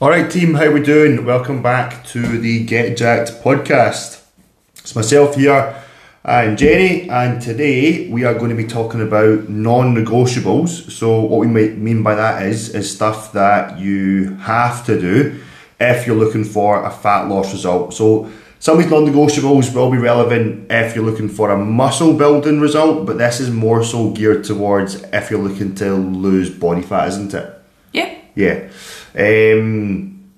All right, team, how are we doing? Welcome back to the Get Jacked podcast. It's myself here and Jenny, and today we are going to be talking about non-negotiables. So, what we might mean by that is is stuff that you have to do if you're looking for a fat loss result. So, some of these non-negotiables will be relevant if you're looking for a muscle building result, but this is more so geared towards if you're looking to lose body fat, isn't it? Yeah. Yeah. Um,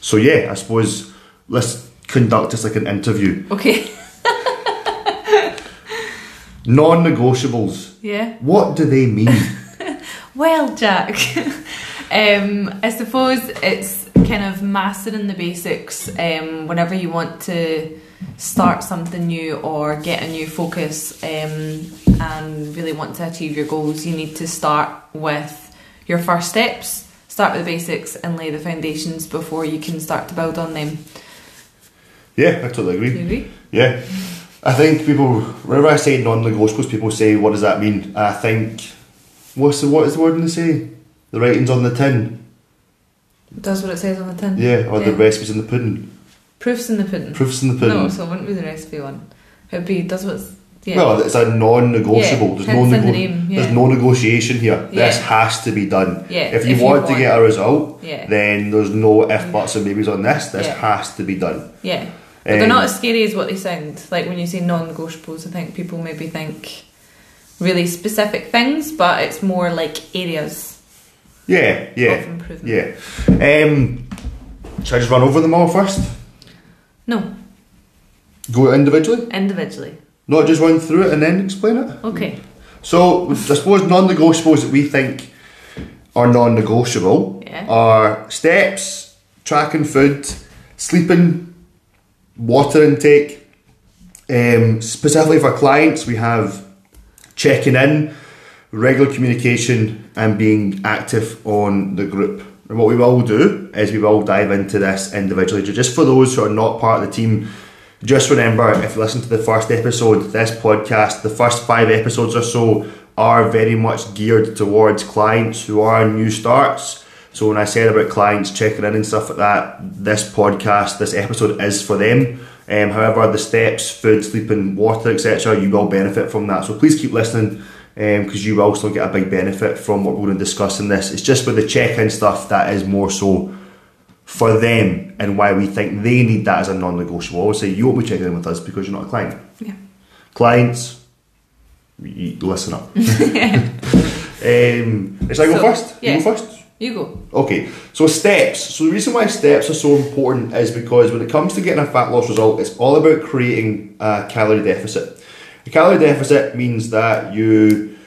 so yeah, I suppose let's conduct this like an interview. Okay. Non-negotiables. Yeah. What do they mean? Well, Jack, um, I suppose it's kind of mastering the basics. Um, whenever you want to start something new or get a new focus um, and really want to achieve your goals, you need to start with your first steps. Start with the basics and lay the foundations before you can start to build on them. yeah, I totally agree. Agree? Yeah. I think people, whenever I say non-negotiables, people say, "What does that mean?" I think, what's the what is the word they say? The writing's on the tin, Does what it says on the tin. yeah, or the recipes in the pudding, Proofs in the pudding. proofs in the pudding. No, so it wouldn't be the recipe one. It would be does what's yeah. Well, it's a non-negotiable. Yeah, there's, no nego- name, yeah. there's no negotiation here. This has to be done. Yeah, If you if you want to want. get a result, then there's no if buts and maybes on this. This has to be done. Yeah. But they're Um, not as scary as what they sound. Like when you say non-negotiables, I think people maybe think really specific things, but it's more like areas Yeah, yeah, of yeah. Um, should I just run over them all first? No, Go individually, individually. Not just run through it and then explain it. Okay. So I suppose non-negotiables that we think are non-negotiable Yeah. are steps, tracking food, sleeping, water intake. Um, specifically for clients, we have checking in, regular communication, and being active on the group. And what we will do is we will dive into this individually. Just for those who are not part of the team, just remember if you listen to the first episode, this podcast, the first five episodes or so are very much geared towards clients who are new starts. So when I said about clients checking in and stuff like that, this podcast, this episode is for them. Um, however, the steps, food, sleeping, water, etc., you will benefit from that. So please keep listening because you will still get a big benefit from what we're going to discuss in this. It's just with the check-in stuff that is more so for them and why we think they need that as a non-negotiable. Obviously, you won't be checking in with us because you're not a client. Yeah. Clients, listen up. um, should I go So, first? yeah. You go first? You go. Okay, so steps. So the reason why steps are so important is because when it comes to getting a fat loss result, it's all about creating a calorie deficit. A calorie deficit means that you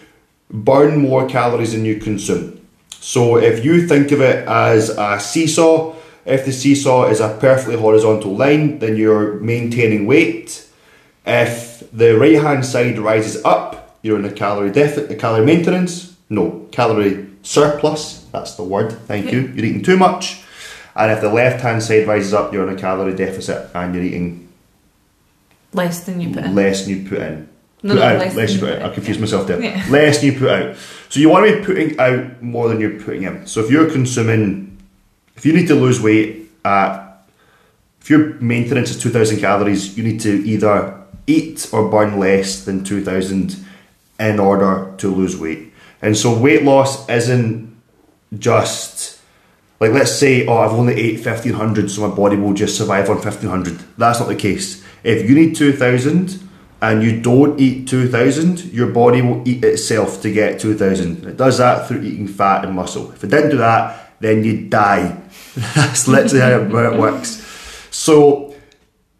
burn more calories than you consume. So if you think of it as a seesaw, if the seesaw is a perfectly horizontal line, then you're maintaining weight. If the right hand side rises up, you're in a calorie deficit, a calorie maintenance. No, calorie surplus. That's the word. Thank you. You're eating too much. And if the left hand side rises up, you're in a calorie deficit and you're eating Less than you put in. less than you put in. No, put no, out, less less than you put in. I confused myself there. Yeah. Less than you put out. So you want to be putting out more than you're putting in. So if you're consuming, if you need to lose weight at, if your maintenance is 2,000 calories, you need to either eat or burn less than 2,000 in order to lose weight. And so weight loss isn't just like let's say oh I've only ate 1500 so my body will just survive on 1500 that's not the case. If you need 2000 and you don't eat 2000 your body will eat itself to get 2000 it does that through eating fat and muscle. If it didn't do that then you die that's literally how it, works so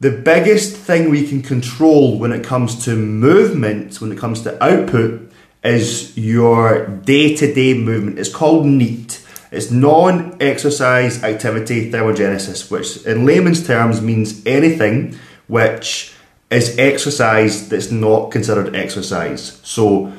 the biggest thing we can control when it comes to movement, when it comes to output, is your day to day movement. It's called NEAT. It's non exercise activity thermogenesis, which in layman's terms means anything which is exercise that's not considered exercise. So,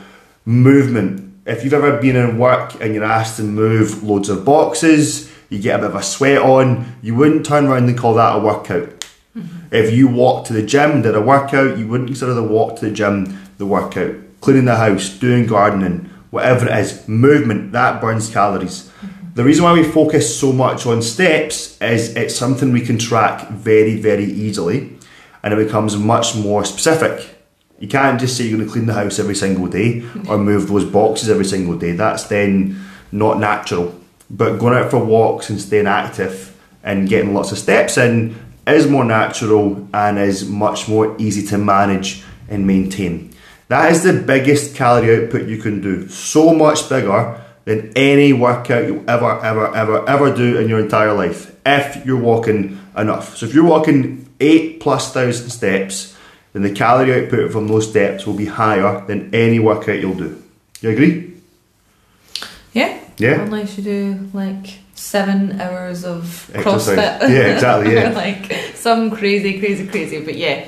movement. If you've ever been in work and you're asked to move loads of boxes, you get a bit of a sweat on, you wouldn't turn around and call that a workout. Mm-hmm. If you walk to the gym and did a workout, you wouldn't consider the walk to the gym the workout. Cleaning the house, doing gardening, whatever it is, movement, that burns calories. Mm-hmm. The reason why we focus so much on steps is it's something we can track very, very easily and it becomes much more specific. You can't just say you're going to clean the house every single day or move those boxes every single day. That's then not natural. But going out for walks and staying active and getting lots of steps in is more natural and is much more easy to manage and maintain. That is the biggest calorie output you can do. So much bigger than any workout you'll ever, ever, ever, ever do in your entire life if you're walking enough. So if you're walking eight plus thousand steps, then the calorie output from those steps will be higher than any workout you'll do. You agree? Yeah. Yeah. Unless you do like seven hours of Exercise. CrossFit. Yeah, exactly, yeah. like some crazy, crazy, crazy. But yeah,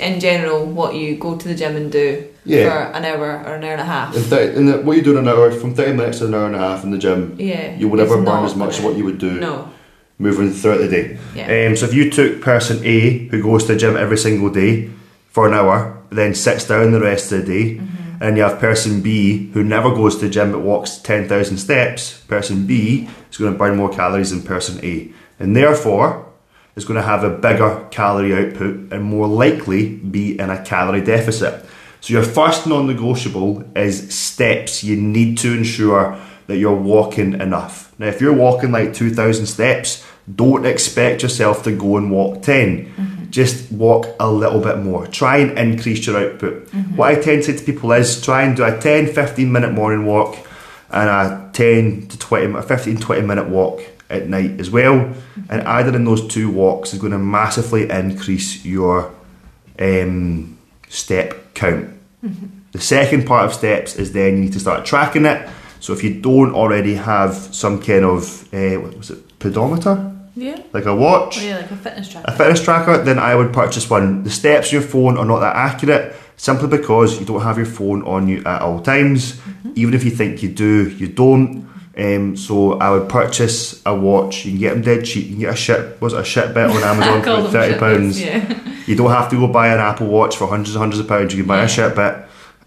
in general, what you go to the gym and do Yeah. for an hour or an hour and a half. In th- in the, what you do in an hour, from 30 minutes to an hour and a half in the gym, yeah. you will never burn as much as what you would do No. moving throughout the day. Yeah. Um, so if you took person A, who goes to the gym every single day for an hour, then sits down the rest of the day, mm-hmm. and you have person B, who never goes to the gym but walks 10,000 steps, person B is going to burn more calories than person A. And therefore, is going to have a bigger calorie output and more likely be in a calorie deficit. So your first non-negotiable is steps. You need to ensure that you're walking enough. Now, if you're walking like 2,000 steps, don't expect yourself to go and walk 10. Mm-hmm. Just walk a little bit more. Try and increase your output. What I tend to say to people is try and do a 10 15 minute morning walk and a 10 to 20, a 15 20 minute walk at night as well. And either in those two walks is going to massively increase your um, step count. The second part of steps is then you need to start tracking it. So if you don't already have some kind of uh, what was it pedometer, Yeah. like a watch, Oh, yeah, like a fitness tracker. a fitness tracker, then I would purchase one. The steps on your phone are not that accurate simply because you don't have your phone on you at all times. Even if you think you do, you don't. Um, so I would purchase a watch. You can get them dead cheap. You can get a shit was it a shit bit on Amazon for thirty pounds. Yeah. You don't have to go buy an Apple Watch for hundreds and hundreds of pounds. You can buy Yeah. a shit bit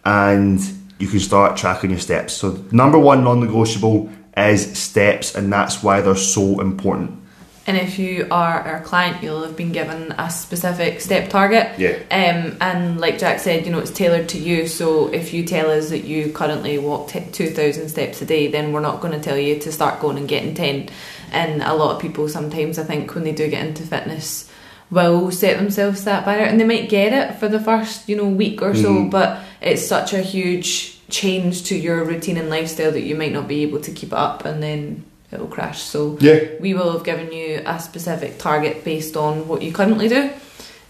and you can start tracking your steps. So number one non-negotiable is steps, and that's why they're so important. And if you are our client, you'll have been given a specific step target. Yeah. Um, and like Jack said, you know, it's tailored to you. So if you tell us that you currently walk t- 2,000 steps a day, then we're not going to tell you to start going and getting 10. And a lot of people sometimes, I think, when they do get into fitness, will set themselves that barrier and they might get it for the first, you know, week or so, Mhm. but it's such a huge change to your routine and lifestyle that you might not be able to keep it up and then it'll crash. So Yeah. we will have given you a specific target based on what you currently do.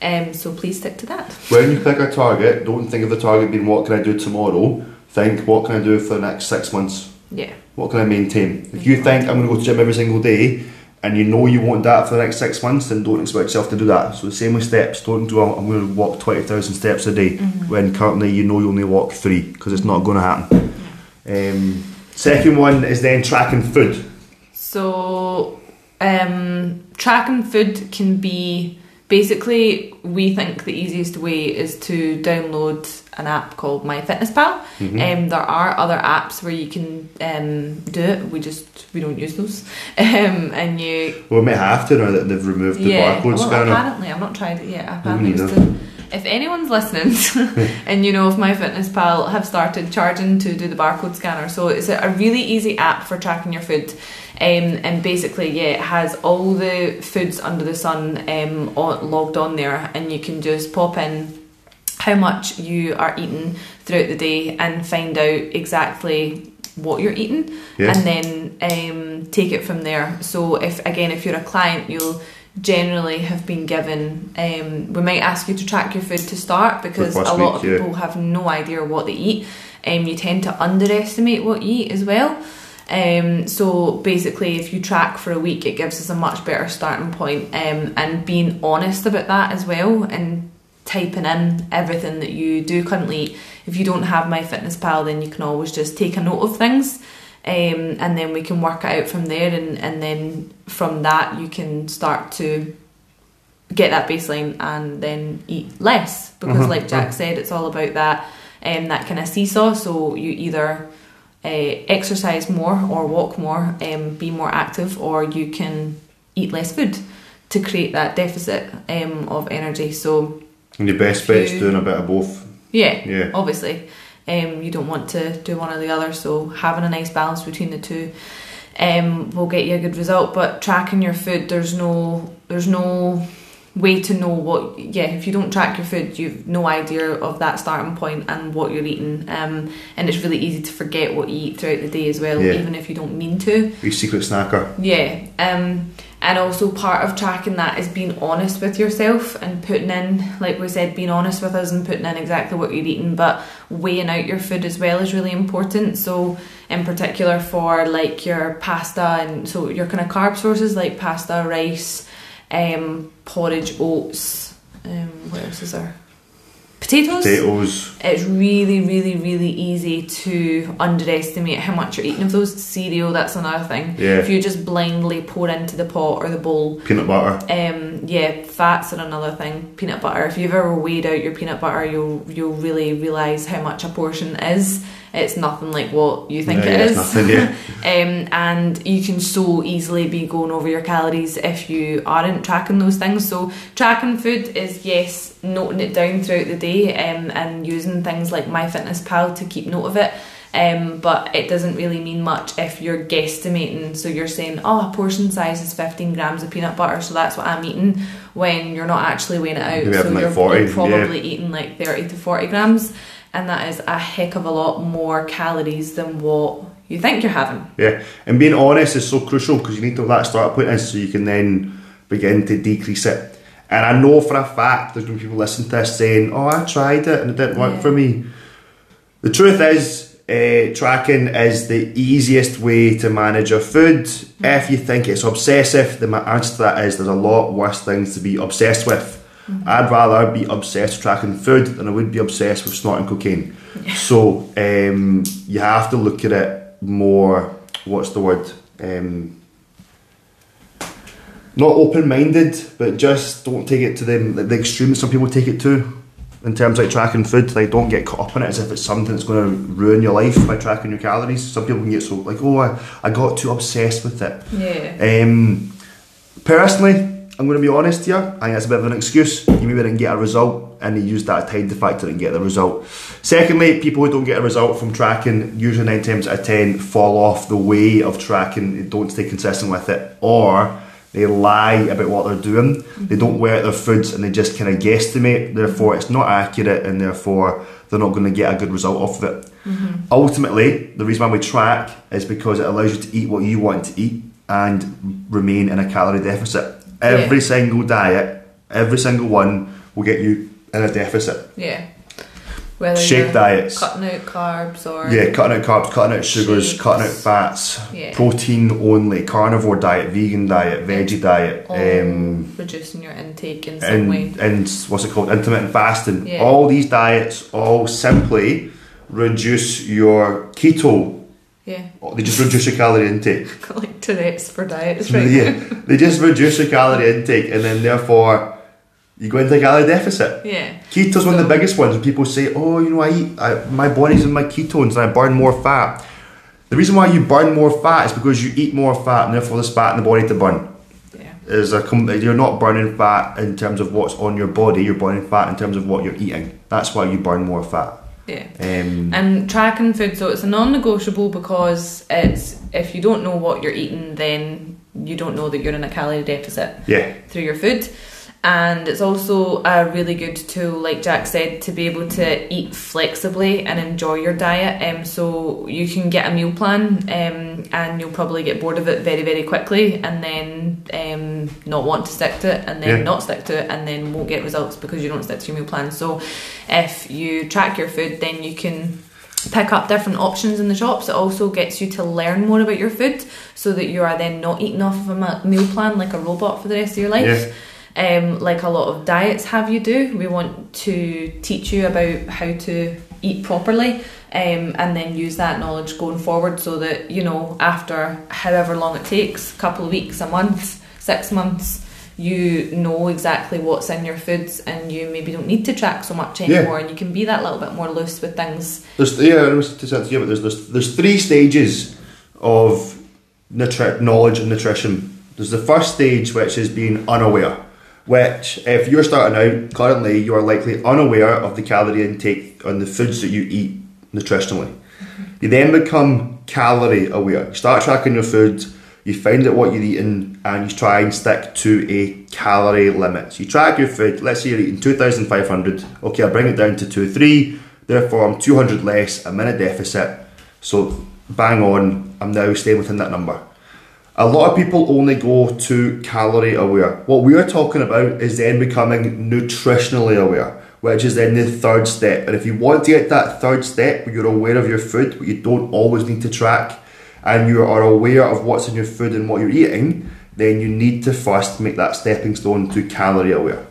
Um, so please stick to that. When you pick a target, don't think of the target being what can I do tomorrow. Think what can I do for the next six months. Yeah. What can I maintain? If you think I'm going to go to gym every single day, and you know you want that for the next six months, then don't expect yourself to do that. So the same with steps. Don't do. I'm going to walk twenty thousand steps a day when currently you know you only walk three because it's not going to happen. Um, second one is then tracking food. So um, tracking food can be basically we think the easiest way is to download an app called MyFitnessPal. Mhm. Um, there are other apps where you can um, do it. We just we don't use those. Um, and you Well, we may have to now that they've removed the yeah, barcode well, scanner. apparently I've not tried it yet. Apparently, still- if anyone's listening and you know if MyFitnessPal have started charging to do the barcode scanner, so it's a really easy app for tracking your food. Um, and basically, yeah, it has all the foods under the sun um, on, logged on there, and you can just pop in how much you are eating throughout the day and find out exactly what you're eating Yeah. and then um, take it from there. So if again, if you're a client, you'll generally have been given. Um, we might ask you to track your food to start because a lot week, of yeah. people have no idea what they eat. Um, you tend to underestimate what you eat as well. Um, so basically, if you track for a week, it gives us a much better starting point. Um, and being honest about that as well, and typing in everything that you do currently. If you don't have MyFitnessPal, then you can always just take a note of things, um, and then we can work it out from there. And, and then from that, you can start to get that baseline and then eat less because, Mhm, like Jack said, it's all about that um, that kind of seesaw. So you either uh, exercise more or walk more, um, be more active, or you can eat less food to create that deficit um, of energy. So And your best bet's You- doing a bit of both. yeah, Yeah. obviously. Um, you don't want to do one or the other, so having a nice balance between the two um, will get you a good result. But tracking your food, there's no there's no way to know what yeah if you don't track your food you've no idea of that starting point and what you're eating um, and it's really easy to forget what you eat throughout the day as well Yeah. even if you don't mean to Your secret snacker. yeah, um, and also part of tracking that is being honest with yourself and putting in, like we said, being honest with us and putting in exactly what you're eating, but weighing out your food as well is really important. So, in particular, for like your pasta and so your kind of carb sources like pasta, rice, um, porridge, oats, um, what else is there? Potatoes Potatoes. it's really, really, really easy to underestimate how much you're eating of those. Cereal, that's another thing. Yeah. If you just blindly pour into the pot or the bowl, Peanut butter. um, yeah, fats are another thing. Peanut butter. If you've ever weighed out your peanut butter, you'll you'll really realise how much a portion is. It's nothing like what you think Yeah, it yeah, is. nothing, yeah. um, and you can so easily be going over your calories if you aren't tracking those things. So tracking food is yes, noting it down throughout the day um, and using things like MyFitnessPal to keep note of it. Um, but it doesn't really mean much if you're guesstimating. So you're saying, oh, a portion size is 15 grams of peanut butter, so that's what I'm eating, when you're not actually weighing it out. Maybe so you're, 40, you're probably eating like 30 to 40 grams, and that is a heck of a lot more calories than what you think you're having. Yeah, and being honest is so crucial because you need to have that start point in so you can then begin to decrease it. And I know for a fact there's going to be people listening to this saying, "Oh, I tried it and it didn't work Yeah. for me." The truth is, uh, tracking is the easiest way to manage your food. If you think it's obsessive, the ma- answer to that is there's a lot worse things to be obsessed with. I'd rather be obsessed with tracking food than I would be obsessed with snorting cocaine. So um, you have to look at it more. What's the word? Um, not open-minded, but just don't take it to the, the extreme that some people take it to. In terms of like tracking food, like don't get caught up in it as if it's something that's going to ruin your life by tracking your calories. Some people can get so like, oh, I, I got too obsessed with it. Yeah. Um, personally, I'm going to be honest here. I think that's a bit of an excuse. You maybe didn't get a result, and you use that to hide the fact that get the result. Secondly, people who don't get a result from tracking usually nine times out of ten fall off the way of tracking. They don't stay consistent with it, or they lie about what they're doing. They don't weigh their foods, and they just kind of guesstimate. Therefore, it's not accurate, and therefore they're not going to get a good result off of it. Mm-hmm. Ultimately, the reason why we track is because it allows you to eat what you want to eat and remain in a calorie deficit. Every Yeah. single diet, every single one will get you in a deficit. Yeah. Whether Shake diets. cutting out carbs or Yeah, cutting out carbs, cutting out sugars, Shakes. cutting out fats, Yeah. protein only, carnivore diet, vegan diet, veggie diet, um, reducing your intake in some way. and, and what's it called intermittent fasting Yeah. all these diets all simply reduce your keto Yeah. Oh, they just reduce your calorie intake like Tourette's for diets, right? yeah they just reduce your calorie intake and then therefore you go into a calorie deficit Yeah. keto's one of the biggest ones people say oh you know I eat I, my body's in my ketones and I burn more fat the reason why you burn more fat is because you eat more fat and therefore there's fat in the body to burn Yeah. is a com- you're not burning fat in terms of what's on your body. You're burning fat in terms of what you're eating. That's why you burn more fat. Yeah. Um, And tracking food, so it's a non-negotiable because it's if you don't know what you're eating, then you don't know that you're in a calorie deficit yeah, through your food. And it's also a really good tool, like Jack said, to be able to eat flexibly and enjoy your diet. Um, so you can get a meal plan, um, and you'll probably get bored of it very, very quickly, and then um, not want to stick to it, and then Yeah. not stick to it, and then won't get results because you don't stick to your meal plan. So if you track your food, then you can pick up different options in the shops. It also gets you to learn more about your food so that you are then not eating off of a meal plan like a robot for the rest of your life. Um, like a lot of diets have you do. We want to teach you about how to eat properly um, and then use that knowledge going forward so that, you know, after however long it takes, a couple of weeks, a month, six months, you know exactly what's in your foods and you maybe don't need to track so much Yeah. anymore and you can be that little bit more loose with things. There's yeah, I was to say, yeah, but there's, there's there's three stages of nutri- knowledge and nutrition. There's the first stage, which is being unaware. Which, if you're starting out currently, you are likely unaware of the calorie intake on the foods that you eat nutritionally. Mm-hmm. You then become calorie aware. You start tracking your food. You find out what you're eating, and you try and stick to a calorie limit. So you track your food. Let's say you're eating 2,500. Okay, I'll bring it down to two, three. Therefore, I'm 200 less. I'm in a deficit. So bang on. I'm now staying within that number. A lot of people only go to calorie aware. What we are talking about is then becoming nutritionally aware, which is then the third step. And if you want to get that third step where you're aware of your food, but you don't always need to track, and you are aware of what's in your food and what you're eating, then you need to first make that stepping stone to calorie aware.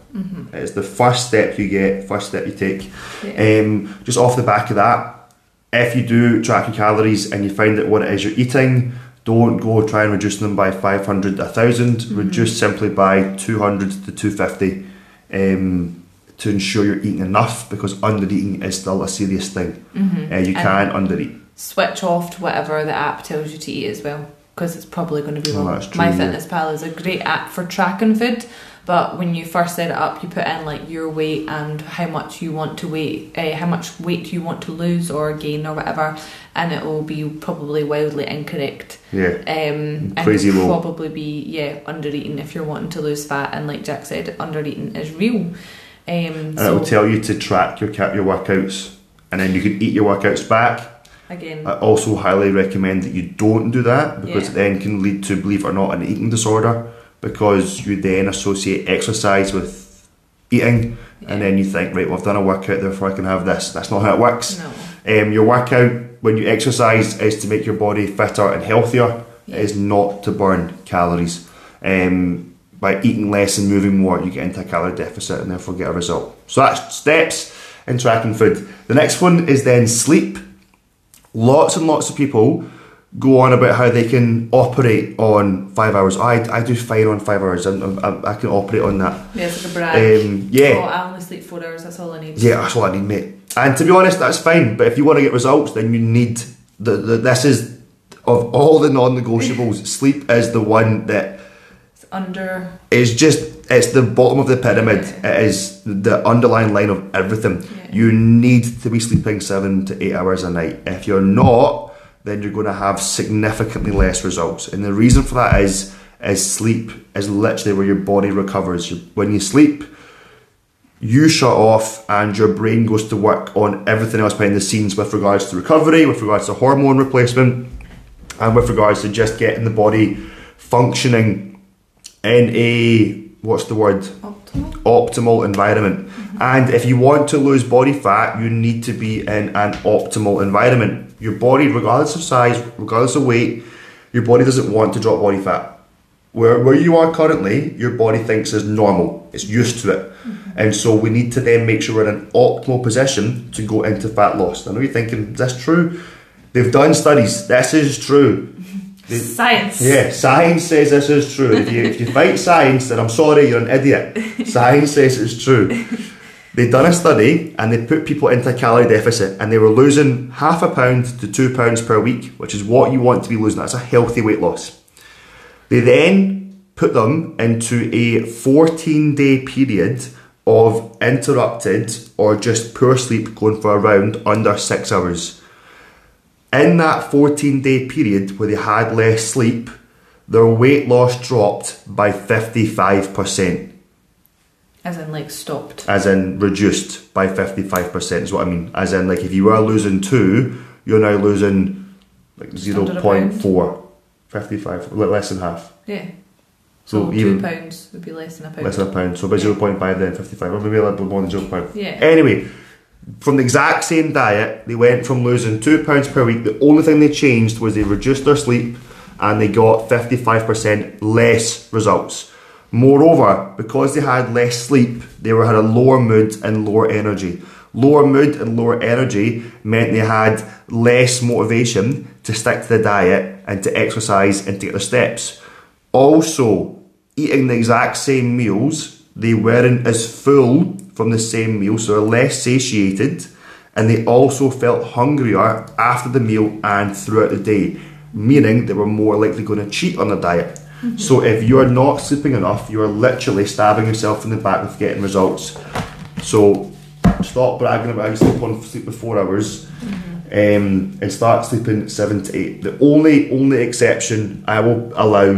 It's the first step you get, first step you take. Yeah. Um, just off the back of that, if you do track your calories and you find that what it is you're eating, don't go try and reduce them by 500, 1000. Reduce simply by 200 to 250 um, to ensure you're eating enough because under eating is still a serious thing. Uh, you can under eat. Switch off to whatever the app tells you to eat as well because it's probably going to be Oh, wrong. true, My yeah. Fitness Pal is a great app for tracking food, but when you first set it up, you put in like your weight and how much you want to weight, uh, how much weight you want to lose or gain or whatever, and it will be probably wildly incorrect. Yeah. Um, Crazy and probably be yeah under eating if you're wanting to lose fat, and like Jack said, under eating is real. Um, And so it will tell you to track your your workouts and then you can eat your workouts back. again, I also highly recommend that you don't do that because Yeah. it then can lead to, believe it or not, an eating disorder because you then associate exercise with eating and then you think, right, well, I've done a workout, therefore I can have this. That's not how it works. no. Um, your workout, when you exercise, is to make your body fitter and healthier. Yeah. It is not to burn calories. Um, by eating less and moving more, you get into a calorie deficit and therefore get a result. So that's steps in tracking food. The next one is then sleep. Lots and lots of people go on about how they can operate on five hours. I, I do fine on five hours. I'm, I'm, I can operate on that. Yeah, it's like a brag. Um, yeah. Oh, I only sleep four hours. That's all I need. Yeah, that's all I need, mate. And to be honest, that's fine. But if you want to get results, then you need the, the this is of all the non-negotiables. sleep is the one that It's under. is just it's the bottom of the pyramid. It is the underlying line of everything. Yeah. You need to be sleeping seven to eight hours a night. If you're not, then you're going to have significantly less results. And the reason for that is is sleep is literally where your body recovers. When you sleep, you shut off and your brain goes to work on everything else behind the scenes with regards to recovery, with regards to hormone replacement, and with regards to just getting the body functioning in a what's the word Optimal. optimal environment. Mm-hmm. And if you want to lose body fat, you need to be in an optimal environment. Your body, regardless of size, regardless of weight, your body doesn't want to drop body fat. Where, where you are currently, your body thinks is normal. It's used to it. Mm-hmm. And so we need to then make sure we're in an optimal position to go into fat loss. I know you're thinking, is this true? They've done studies. This is true. They- Science. yeah, science says this is true. If you, if you fight science, then I'm sorry, you're an idiot. Science says it's true. They done a study and they put people into a calorie deficit and they were losing half a pound to two pounds per week, which is what you want to be losing. That's a healthy weight loss. They then put them into a 14 day period of interrupted or just poor sleep going for around under six hours. In that 14 day period where they had less sleep, their weight loss dropped by 55%, As in, like, stopped. as in reduced by 55%, is what I mean. As in, like, if you were losing two, you're now losing like pound. 0.4, 55, less than half. Yeah. So So, even- two pounds would be less than a pound. Less than a pound, so about 0.5 then 55, or maybe a little bit more than 0.5. Yeah. Anyway, from the exact same diet, they went from losing two pounds per week. The only thing they changed was they reduced their sleep and they got 55% less results. Moreover, because they had less sleep, they were had a lower mood and lower energy. Lower mood and lower energy meant they had less motivation to stick to the diet and to exercise and take their steps. Also, eating the exact same meals, they weren't as full from the same meal, so they're less satiated, and they also felt hungrier after the meal and throughout the day, meaning they were more likely going to cheat on the diet. So if you're not sleeping enough, you're literally stabbing yourself in the back with getting results. So stop bragging about how you sleep on sleep for four hours. Um, and start sleeping seven to eight. The only only exception I will allow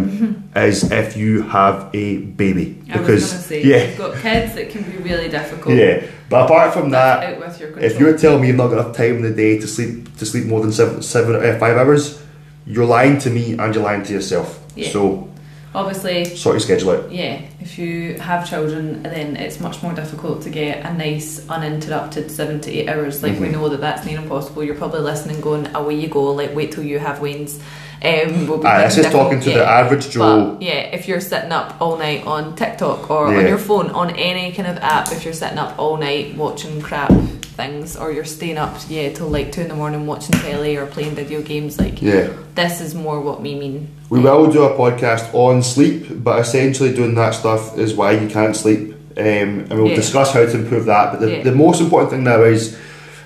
is if you have a baby I was because say, yeah if you've got kids, it can be really difficult. yeah. But apart from that, Out with your if you're telling me you've not got enough time in the day to sleep to sleep more than seven seven uh, five hours, you're lying to me and you're lying to yourself. Yeah. So Obviously, sort your schedule out. yeah, if you have children, then it's much more difficult to get a nice, uninterrupted seven to eight hours. Like, we Mhm. know that that's near impossible. You're probably listening, going, away you go, like, wait till you have weans. Um, we'll be Aye, this thinking is talking to yeah. the average Joe. But yeah, if you're sitting up all night on TikTok or Yeah. on your phone, on any kind of app, if you're sitting up all night watching crap things, or you're staying up, yeah, till like two in the morning watching telly or playing video games, like Yeah. this is more what we mean. We will do a podcast on sleep, but essentially doing that stuff is why you can't sleep. Um, and we'll Yeah. discuss how to improve that. But the, Yeah. the most important thing now is,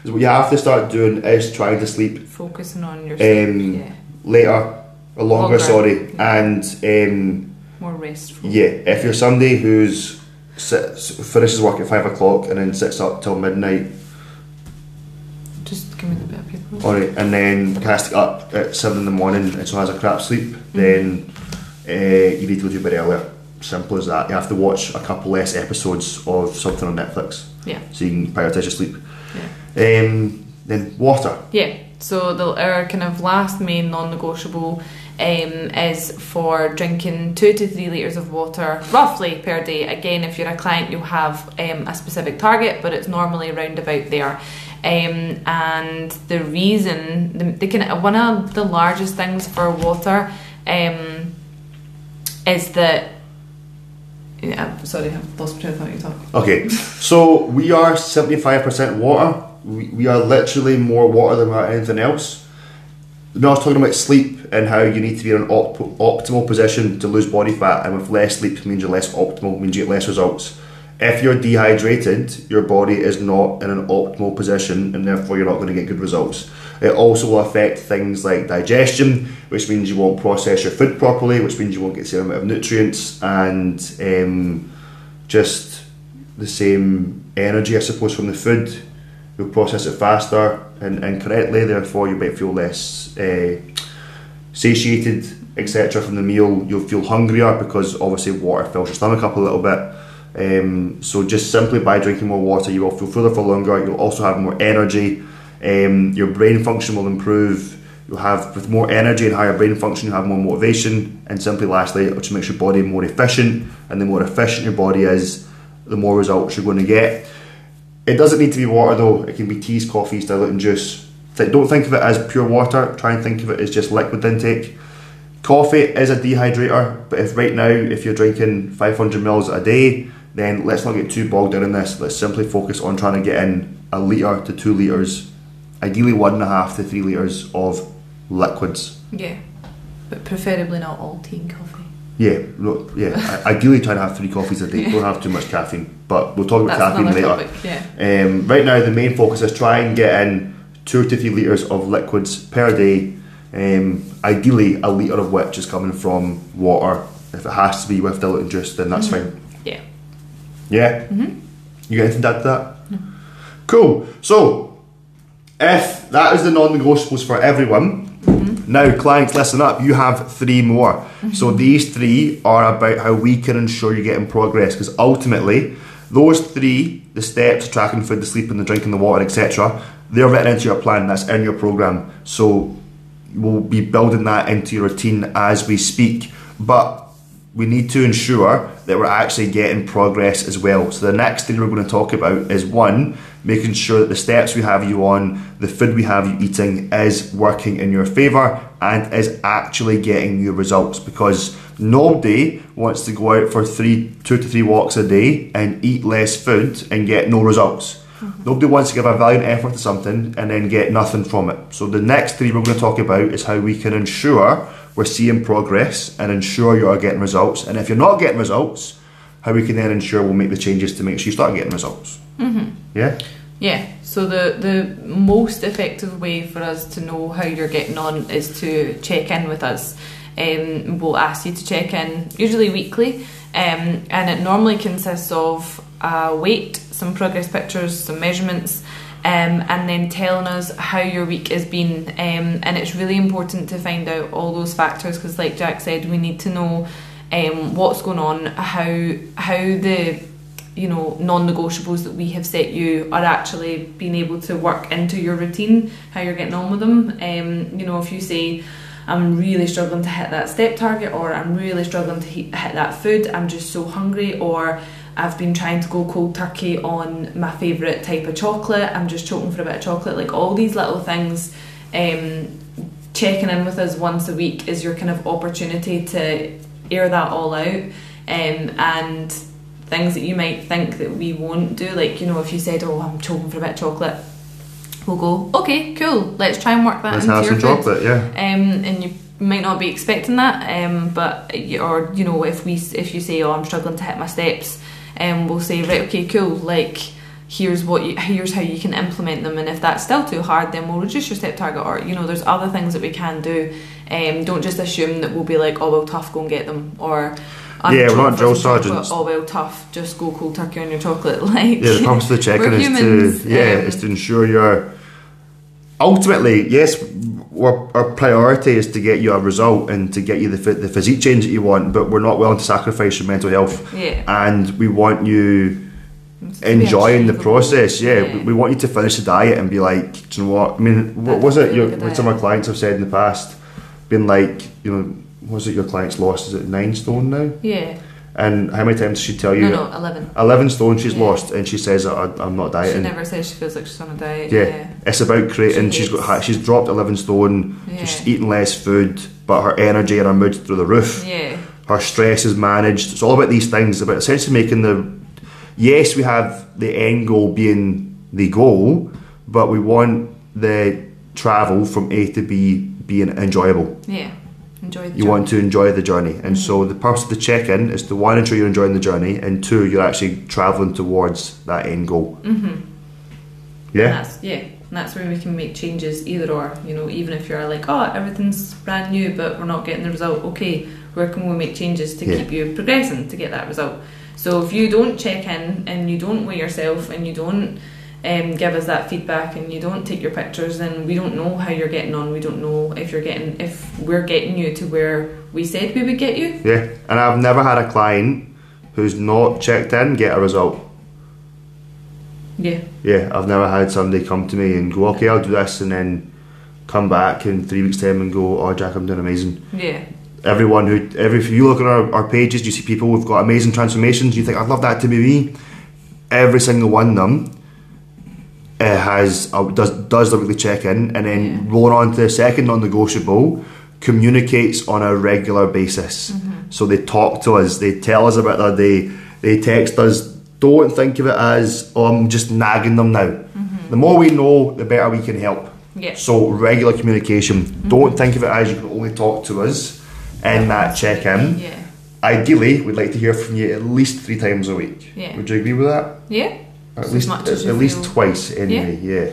is what you have to start doing is trying to sleep Focusing on your sleep, Um, yeah, later or longer, Longer. sorry. And um, more restful. yeah, if you're somebody who's sits, finishes work at five o'clock and then sits up till midnight, Just give me the bit of paper. or, and then get up at seven in the morning and so has a crap sleep, then uh, you need to go to bed earlier. Simple as that. You have to watch a couple less episodes of something on Netflix Yeah. so you can prioritise your sleep. Yeah. Um, then water. Yeah. So the our kind of last main non-negotiable um, is for drinking two to three liters of water roughly per day. Again, if you're a client, you'll have um, a specific target, but it's normally around about there. Um, and the reason, the, the kind one of the largest things for water um, is that. Yeah, sorry, I've lost my train of. Okay, so we are 75% water. We, we are literally more water than anything else. Now, I was talking about sleep and how you need to be in an op- optimal position to lose body fat, and with less sleep means you're less optimal, means you get less results. If you're dehydrated, your body is not in an optimal position, and therefore you're not going to get good results. It also will affect things like digestion, which means you won't process your food properly, which means you won't get the same amount of nutrients, and um, just the same energy, I suppose, from the food. You'll process it faster and, and correctly, therefore, you might feel less uh, satiated, etc. from the meal. You'll feel hungrier because obviously water fills your stomach up a little bit. Um, so, just simply by drinking more water, you will feel fuller for longer. You'll also have more energy. Um, your brain function will improve. You'll have, with more energy and higher brain function, you have more motivation. And simply, lastly, it just makes your body more efficient. And the more efficient your body is, the more results you're going to get. It doesn't need to be water though. It can be teas, coffees, diluting juice. Don't think of it as pure water. Try and think of it as just liquid intake. Coffee is a dehydrator, but if right now if you're drinking 500 mils a day, then let's not get too bogged down in this. Let's simply focus on trying to get in a litre to two litres, ideally one and a half to three litres of liquids. Yeah, but preferably not all tea and coffee. Yeah, no, yeah. Ideally try to have three coffees a day. Don't have too much caffeine, but we'll talk about That's caffeine later. topic. Yeah. Um, right now, the main focus is try and get in two to three litres of liquids per day. Um, ideally, a litre of which is coming from water. If it has to be with diluted juice, then that's fine. Yeah. Mm-hmm. You got anything to add to that? Cool. So, if that is the non negotiables for everyone, now clients, listen up. You have three more. So, these three are about how we can ensure you're getting progress because ultimately, those three the steps, tracking food, the sleeping, the drinking, the water, etc. they're written into your plan, that's in your program. So, we'll be building that into your routine as we speak. But we need to ensure that we're actually getting progress as well. So the next thing we're going to talk about is one, making sure that the steps we have you on, the food we have you eating is working in your favour and is actually getting you results because nobody wants to go out for three two to three walks a day and eat less food and get no results. Mm-hmm. Nobody wants to give a valiant effort to something and then get nothing from it. So the next three we're going to talk about is how we can ensure we're seeing progress and ensure you are getting results. And if you're not getting results, how we can then ensure we'll make the changes to make sure you start getting results. Mm-hmm. Yeah. Yeah. So the the most effective way for us to know how you're getting on is to check in with us. Um, we'll ask you to check in usually weekly, um, and it normally consists of a weight, some progress pictures, some measurements. Um, and then telling us how your week has been. Um, and it's really important to find out all those factors because, like Jack said, we need to know um, what's going on, how how the you know non-negotiables that we have set you are actually being able to work into your routine, how you're getting on with them. Um, you know, if you say I'm really struggling to hit that step target, or I'm really struggling to hit that food, I'm just so hungry, or I've been trying to go cold turkey on my favourite type of chocolate, I'm just choking for a bit of chocolate, like all these little things. Um, checking in with us once a week is your kind of opportunity to air that all out um, and things that you might think that we won't do like you know if you said oh I'm choking for a bit of chocolate we'll go okay cool let's try and work that Let's into have your some food chocolate, yeah. um, and you might not be expecting that um, but or you know if we if you say oh I'm struggling to hit my steps um, we'll say right okay cool like here's what you here's how you can implement them and if that's still too hard then we'll reduce your step target or you know there's other things that we can do um, don't just assume that we'll be like oh well tough go and get them or Yeah, we're not drill chocolate, sergeants. oh well tough just go cold turkey on your chocolate like Yeah, the purpose of the check-in is humans, to yeah, um, is to ensure you're ultimately yes. Our, our priority is to get you a result and to get you the the physique change that you want, but we're not willing to sacrifice your mental health. yeah And we want you It's to be enjoying the process. Yeah, Yeah. we- we want you to finish the diet and be like, do you know what? I mean, what was it? really Your, some of my clients have said in the past, been like, you know, was it your clients lost? Is it nine stone now? yeah And how many times does she tell you? no no 11 11 stone she's Yeah. lost, and she says, I, I'm not dieting. she never says she feels like she's on a diet Yeah. yeah It's about creating. She She's got she's dropped eleven stone. Yeah. She's eating less food, but her energy and her mood's through the roof. yeah Her stress is managed. It's all about these things. About essentially making the. Yes, we have the end goal being the goal, but we want the travel from A to B being enjoyable. yeah enjoy the You want to enjoy the journey, and so the purpose of the check-in is to one ensure you're enjoying the journey, and two you're actually traveling towards that end goal. mm-hmm. Yeah. That's, yeah, and that's where we can make changes either or. You know, even if you're like, oh, everything's brand new, but we're not getting the result. Okay, where can we make changes to Yeah. keep you progressing to get that result? So if you don't check in and you don't weigh yourself and you don't um, give us that feedback and you don't take your pictures, then we don't know how you're getting on. We don't know if you're getting if we're getting you to where we said we would get you. Yeah, and I've never had a client who's not checked in get a result. Yeah, Yeah, I've never had somebody come to me and go, okay, I'll do this, and then come back in three weeks' time and go, oh, Jack, I'm doing amazing. yeah, Everyone who, every if you look at our, our pages, you see people who've got amazing transformations. You think, I'd love that to be me. Every single one of them uh, has uh, does does the weekly check in, and then Yeah. rolling on to the second non-negotiable, communicates on a regular basis. So they talk to us, they tell us about their day, they text us. Don't think of it as oh, I'm just nagging them now. The more we know, the better we can help. yeah. So regular communication. Don't think of it as you can only talk to us in that check in. Yeah, Ideally, we'd like to hear from you at least three times a week. Yeah. Would you agree with that? yeah, At As least much at, at least twice anyway. Yeah.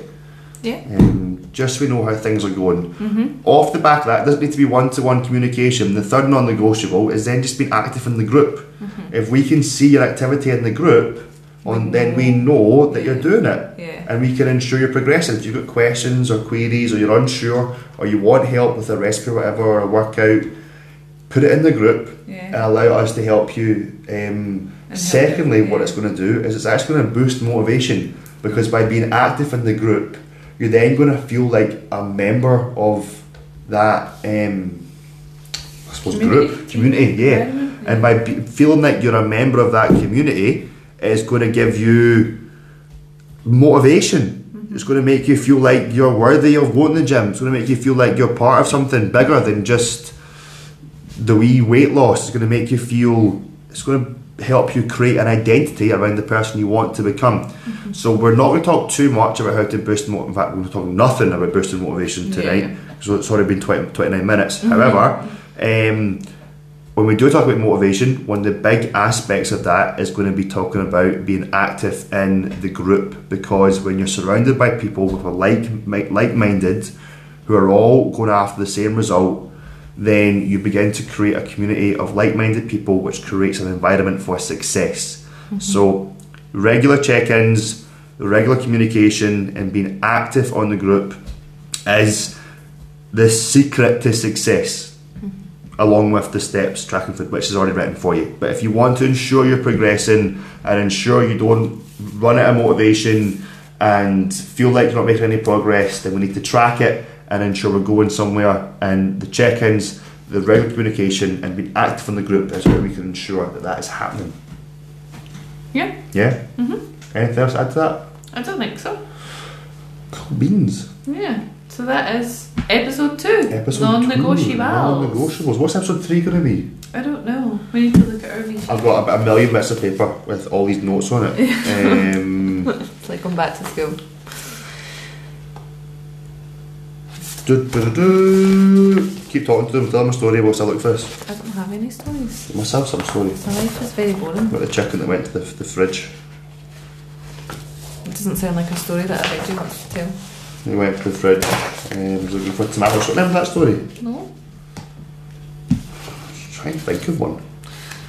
yeah. Um, just so we know how things are going. Mm-hmm. Off the back of that, it doesn't need to be one to one communication. The third non negotiable is then just being active in the group. Mm-hmm. If we can see your activity in the group, on, then we know that you're doing it. Yeah. And we can ensure you're progressing. If you've got questions or queries or you're unsure or you want help with a recipe or whatever or a workout, put it in the group and allow us to help you. Um, Secondly, what it's going to do is it's actually going to boost motivation because by being active in the group, you're then going to feel like a member of that. Um, I suppose Community. group community, yeah. And by be, feeling like you're a member of that community, it's going to give you motivation. It's going to make you feel like you're worthy of going to the gym. It's going to make you feel like you're part of something bigger than just the wee weight loss. It's going to make you feel. It's going to help you create an identity around the person you want to become. Mm-hmm. So we're not going to talk too much about how to boost. Mo- in fact, we're going to talk nothing about boosting motivation tonight. Yeah. So it's already been 20, 29 minutes. Mm-hmm. However, mm-hmm. Um, when we do talk about motivation, one of the big aspects of that is going to be talking about being active in the group because when you're surrounded by people who are like like minded, who are all going after the same result, then you begin to create a community of like minded people, which creates an environment for success. Mm-hmm. So, regular check ins, regular communication, and being active on the group is the secret to success, mm-hmm. along with the steps tracking food, which is already written for you. But if you want to ensure you're progressing and ensure you don't run out of motivation and feel like you're not making any progress, then we need to track it and ensure we're going somewhere. And the check ins, the regular communication, and being active in the group is where we can ensure that that is happening. Yeah, Yeah? Mm-hmm. Anything else to add to that? I don't think so. Cool beans. Yeah, so that is episode two. Episode non-negotiables. two, Non-negotiables. What's episode three going to be? I don't know. We need to look at our meeting. I've got a, a million bits of paper with all these notes on it. um, It's like going back to school. do, do, do, do. Do do doo keep talking to them, tell them a story whilst I look for this. I don't have any stories. I must have some story. My life is very boring. About the chicken that went to the, the fridge. It doesn't sound like a story that I'd like too to tell. He went to the fridge and was looking for tomato sauce. Remember that story? No? Try and think of one.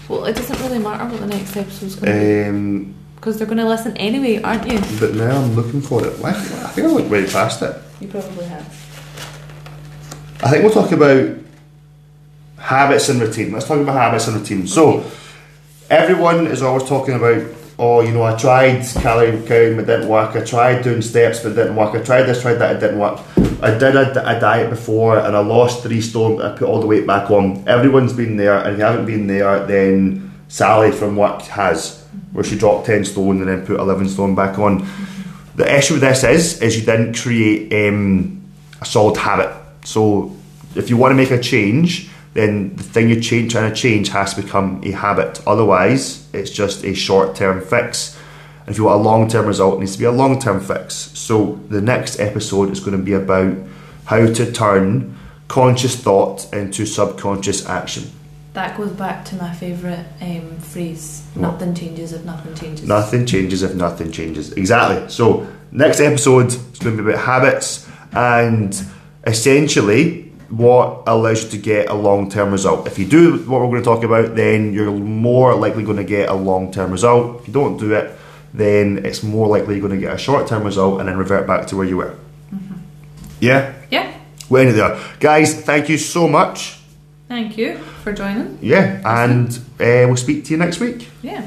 Well, it doesn't really matter what the next episode's going to be. Um, Because they're going to listen anyway, aren't you? but now I'm looking for it. Why- I think I looked way past it. You probably have. I think we'll talk about habits and routine. Let's talk about habits and routine. So, everyone is always talking about, oh, you know, I tried calorie counting, it didn't work. I tried doing steps, but it didn't work. I tried this, tried that, it didn't work. I did a, a diet before and I lost three stone, but I put all the weight back on. Everyone's been there, and if you haven't been there, then Sally from work has, where she dropped 10 stone and then put 11 stone back on. The issue with this is, is you didn't create um, a solid habit. So if you want to make a change, then the thing you're change, trying to change has to become a habit. Otherwise, it's just a short-term fix. And if you want a long-term result, it needs to be a long-term fix. So the next episode is going to be about how to turn conscious thought into subconscious action. That goes back to my favourite um, phrase nothing changes if nothing changes. Nothing changes if nothing changes. Exactly. So next episode is going to be about habits and essentially what allows you to get a long-term result. If you do what we're going to talk about, then you're more likely going to get a long-term result. If you don't do it, then it's more likely you're going to get a short-term result and then revert back to where you were. Yeah. Yeah. We're in there, guys. Thank you so much. Thank you for joining. Yeah, and uh, we'll speak to you next week. Yeah.